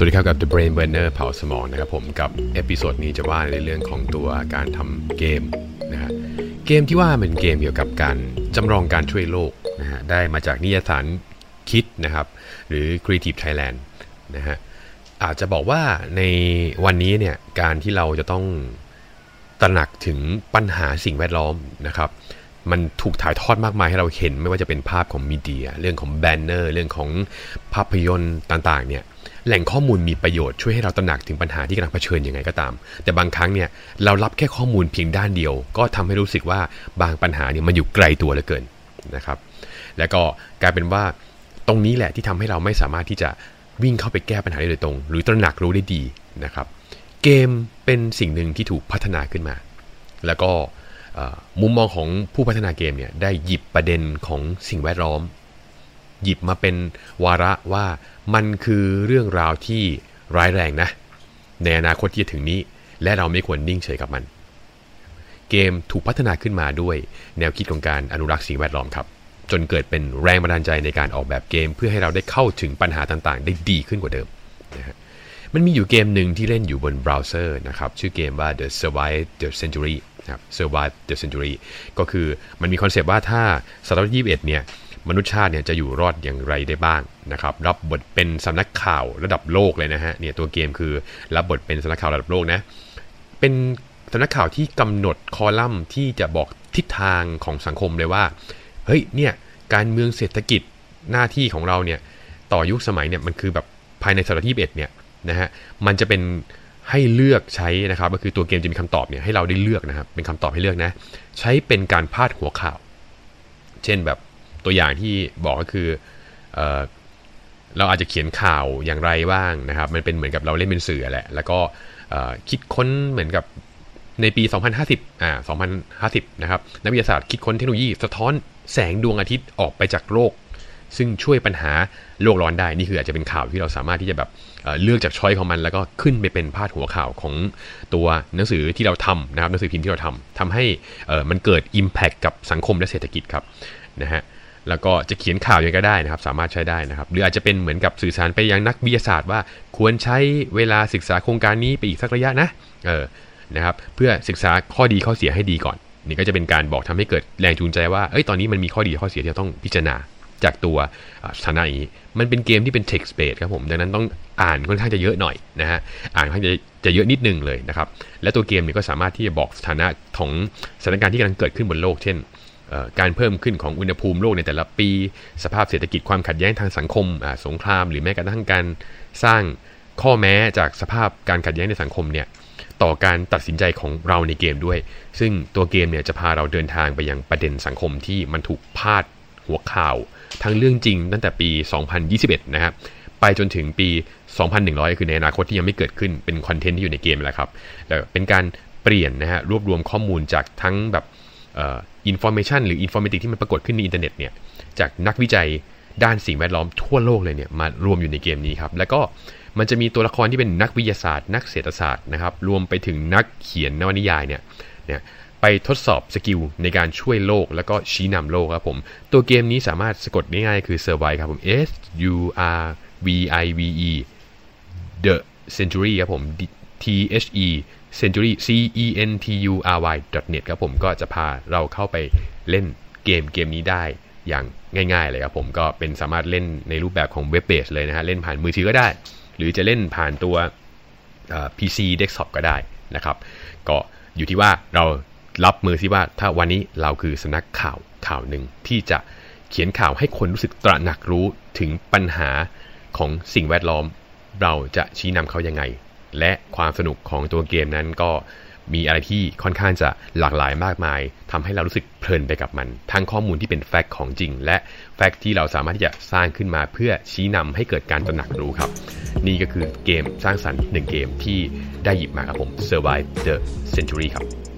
สวัสดีครับกับ The Brain Burner เผาสมองนะครับผมกับ episode นี้จะว่าในเรื่องของตัวการทำเกมนะฮะเกมที่ว่าเป็นเกมเกี่ยวกับการจำลองการช่วยโลกนะฮะได้มาจากนิตยสารคิดนะครับ หรือ Creative Thailand นะฮะอาจจะบอกว่าในวันนี้เนี่ยการที่เราจะต้องตระหนักถึงปัญหาสิ่งแวดล้อมนะครับมันถูกถ่ายทอดมากมายให้เราเห็น ไม่ว่าจะเป็นภาพของ media เรื่องของ banner เรื่องของภาพยนตร์ต่างๆเนี่ย แหล่งข้อมูลมีประโยชน์ช่วยให้เราตระหนักถึงปัญหาที่กำลังเผชิญยังไงก็ตาม แต่บางครั้งเนี่ยเรารับแค่ข้อมูลเพียงด้านเดียว ก็ทำให้รู้สึกว่าบางปัญหาเนี่ยมันอยู่ไกลตัวเหลือเกินนะครับ แล้วก็กลายเป็นว่าตรงนี้แหละที่ทำให้เราไม่สามารถที่จะวิ่งเข้าไปแก้ปัญหาได้โดยตรง หรือตระหนักรู้ได้ดีนะครับ เกมเป็นสิ่งหนึ่งที่ถูกพัฒนาขึ้นมา แล้วก็มุมมองของผู้พัฒนาเกมเนี่ยได้หยิบประเด็นของสิ่งแวดล้อม หยิบมาเป็นวาระว่ามันคือเรื่องราวที่ร้ายแรงนะ ในอนาคตที่จะถึงนี้ และเราไม่ควรนิ่งเฉยกับมัน เกมถูกพัฒนาขึ้นมาด้วยแนวคิดของการอนุรักษ์สิ่งแวดล้อมครับ จนเกิดเป็นแรงบันดาลใจในการออกแบบเกม เพื่อให้เราได้เข้าถึงปัญหาต่างๆ ได้ดีขึ้นกว่าเดิมนะฮะมันมีอยู่เกมหนึ่งที่เล่นอยู่บนเบราว์เซอร์นะครับ ชื่อเกมว่า The Survive the Century นะครับ Survive the Century ก็คือมันมี concept ว่าถ้าศตวรรษที่21เนี่ย มนุษยชาติเนี่ยจะอยู่รอดอย่างไรได้บ้างนะครับรับบทเป็นสำนักข่าวระดับโลกเลยนะฮะเนี่ยตัวเกมคือรับบทเป็นสำนักข่าวระดับโลกนะเป็นสำนักข่าวที่กำหนดคอลัมน์ที่จะบอกทิศทางของสังคมเลยว่าเฮ้ยเนี่ยการเมืองเศรษฐกิจหน้าที่ของเราเนี่ยต่อยุคสมัยเนี่ยมันคือแบบภายในศตวรรษที่21เนี่ยนะฮะมันจะเป็นให้เลือกใช้นะครับ ก็คือตัวเกมจะมีคำตอบเนี่ยให้เราได้เลือกนะครับเป็นคำตอบให้เลือกนะ ใช้เป็นการพาดหัวข่าว เช่นแบบ ตัวอย่างที่บอกก็คือเออเราอาจจะเขียนข่าวอย่างไรบ้างนะครับ มันเป็นเหมือนกับเราเล่นเป็นสื่อแหละ แล้วก็คิดค้นเหมือนกับในปี 2050 อ่า 2050 นะครับ นักวิทยาศาสตร์คิดค้นเทคโนโลยีสะท้อนแสงดวงอาทิตย์ออกไปจากโลก ซึ่งช่วยปัญหาโลกร้อนได้ นี่คืออาจจะเป็นข่าวที่เราสามารถที่จะแบบเเลือกจากช้อยของมัน แล้วก็ขึ้นไปเป็นพาดหัวข่าวของตัวหนังสือที่เราทำนะครับ หนังสือพิมพ์ที่เราทำทำให้มันเกิด Impact กับสังคมและเศรษฐกิจครับ นะฮะ แล้วก็จะเขียนข่าวยังไงก็ได้นะครับ สามารถใช้ได้นะครับ หรืออาจจะเป็นเหมือนกับสื่อสารไปยังนักวิทยาศาสตร์ว่า ควรใช้เวลาศึกษาโครงการนี้ไปอีกสักระยะนะ เออ นะครับ เพื่อศึกษาข้อดีข้อเสียให้ดีก่อน นี่ก็จะเป็นการบอกทำให้เกิดแรงจูงใจว่า เอ้ย ตอนนี้มันมีข้อดีข้อเสียที่ต้องพิจารณาจากตัวสถานะนี้ มันเป็นเกมที่เป็น text based ครับผม ดังนั้นต้องอ่านค่อนข้างจะเยอะหน่อยนะฮะ อ่านค่อนข้างจะจะเยอะนิดนึงเลยนะครับ และตัวเกมเนี่ยก็สามารถที่จะบอกสถานะของสถานการณ์ที่กำลังเกิดขึ้นบนโลก เช่น การเพิ่มขึ้นของอุณหภูมิโลกในแต่ละปี สภาพเศรษฐกิจความขัดแย้งทางสังคมสงคราม หรือแม้กระทั่งการสร้างข้อแม้จากสภาพการขัดแย้งในสังคมเนี่ยต่อการตัดสินใจของเราในเกมด้วย ซึ่งตัวเกมเนี่ยจะพาเราเดินทางไปยังประเด็นสังคมที่มันถูกพาดหัวข่าวทั้งเรื่องจริงตั้งแต่ปี 2021 นะครับไปจนถึงปี 2100 คือในอนาคตที่ยังไม่เกิดขึ้นเป็น content ที่อยู่ในเกมแล้วครับแล้วเป็นการเปลี่ยนนะฮะรวบรวมข้อมูลจากทั้งแบบ information หรือ informatic ที่มันปรากฏขึ้นในอินเทอร์เน็ตเนี่ยจากนักวิจัยด้านสิ่งแวดล้อมทั่วโลกเลยเนี่ยมารวมอยู่ในเกมนี้ครับ แล้วก็มันจะมีตัวละครที่เป็นนักวิทยาศาสตร์ นักเศรษฐศาสตร์นะครับ รวมไปถึงนักเขียนนวนิยายเนี่ยเนี่ยไปทดสอบสกิลในการช่วยโลกแล้วก็ชี้นำโลกครับผม ตัวเกมนี้สามารถสะกดง่ายๆคือ survive ครับผม S U R V I V E the century ครับผม T H E century c e n t u r y net ครับผมก็จะพาเราเข้าไปเล่นเกมเกมนี้ได้อย่างง่ายๆเลยครับผมก็เป็นสามารถเล่นในรูปแบบของเว็บเบสเลยนะฮะเล่นผ่านมือถือก็ได้ หรือจะเล่นผ่านตัว PC desktop ก็ได้นะครับ ก็อยู่ที่ว่าเรารับมือที่ว่าถ้าวันนี้เราคือสนักข่าวข่าวหนึ่งที่จะเขียนข่าวให้คนรู้สึกตระหนักรู้ถึงปัญหาของสิ่งแวดล้อม เราจะชี้นำเขายังไง และความสนุกของตัวเกมนั้นก็มีอะไรที่ค่อนข้างจะหลากหลายมากมายทำให้เรารู้สึกเพลินไปกับมัน ทั้งข้อมูลที่เป็นแฟกต์ของจริง และแฟกต์ที่เราสามารถที่จะสร้างขึ้นมาเพื่อชี้นำให้เกิดการตระหนักรู้ครับ นี่ก็คือเกมสร้างสรรค์หนึ่งเกมที่ได้หยิบมาครับผม Survive the Century ครับ